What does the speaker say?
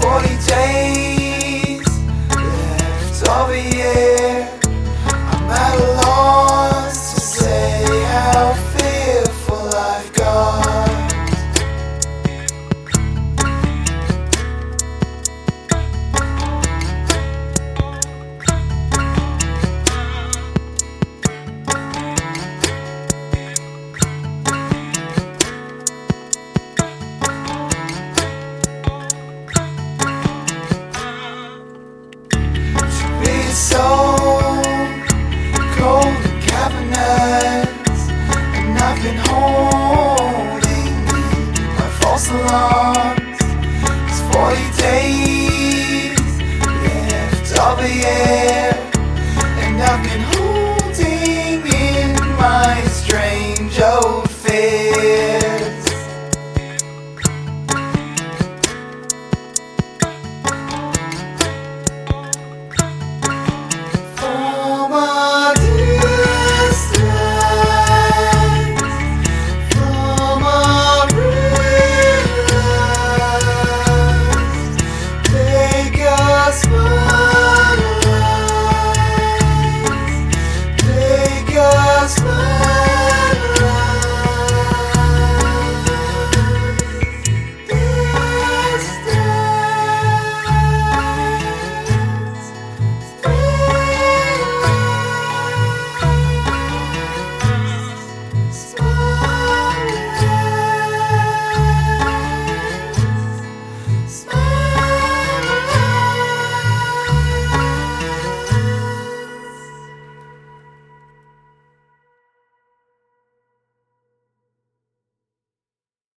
for you. It's in cabinets, and I've been holding my false alarms. It's 40 days left of year, and I've been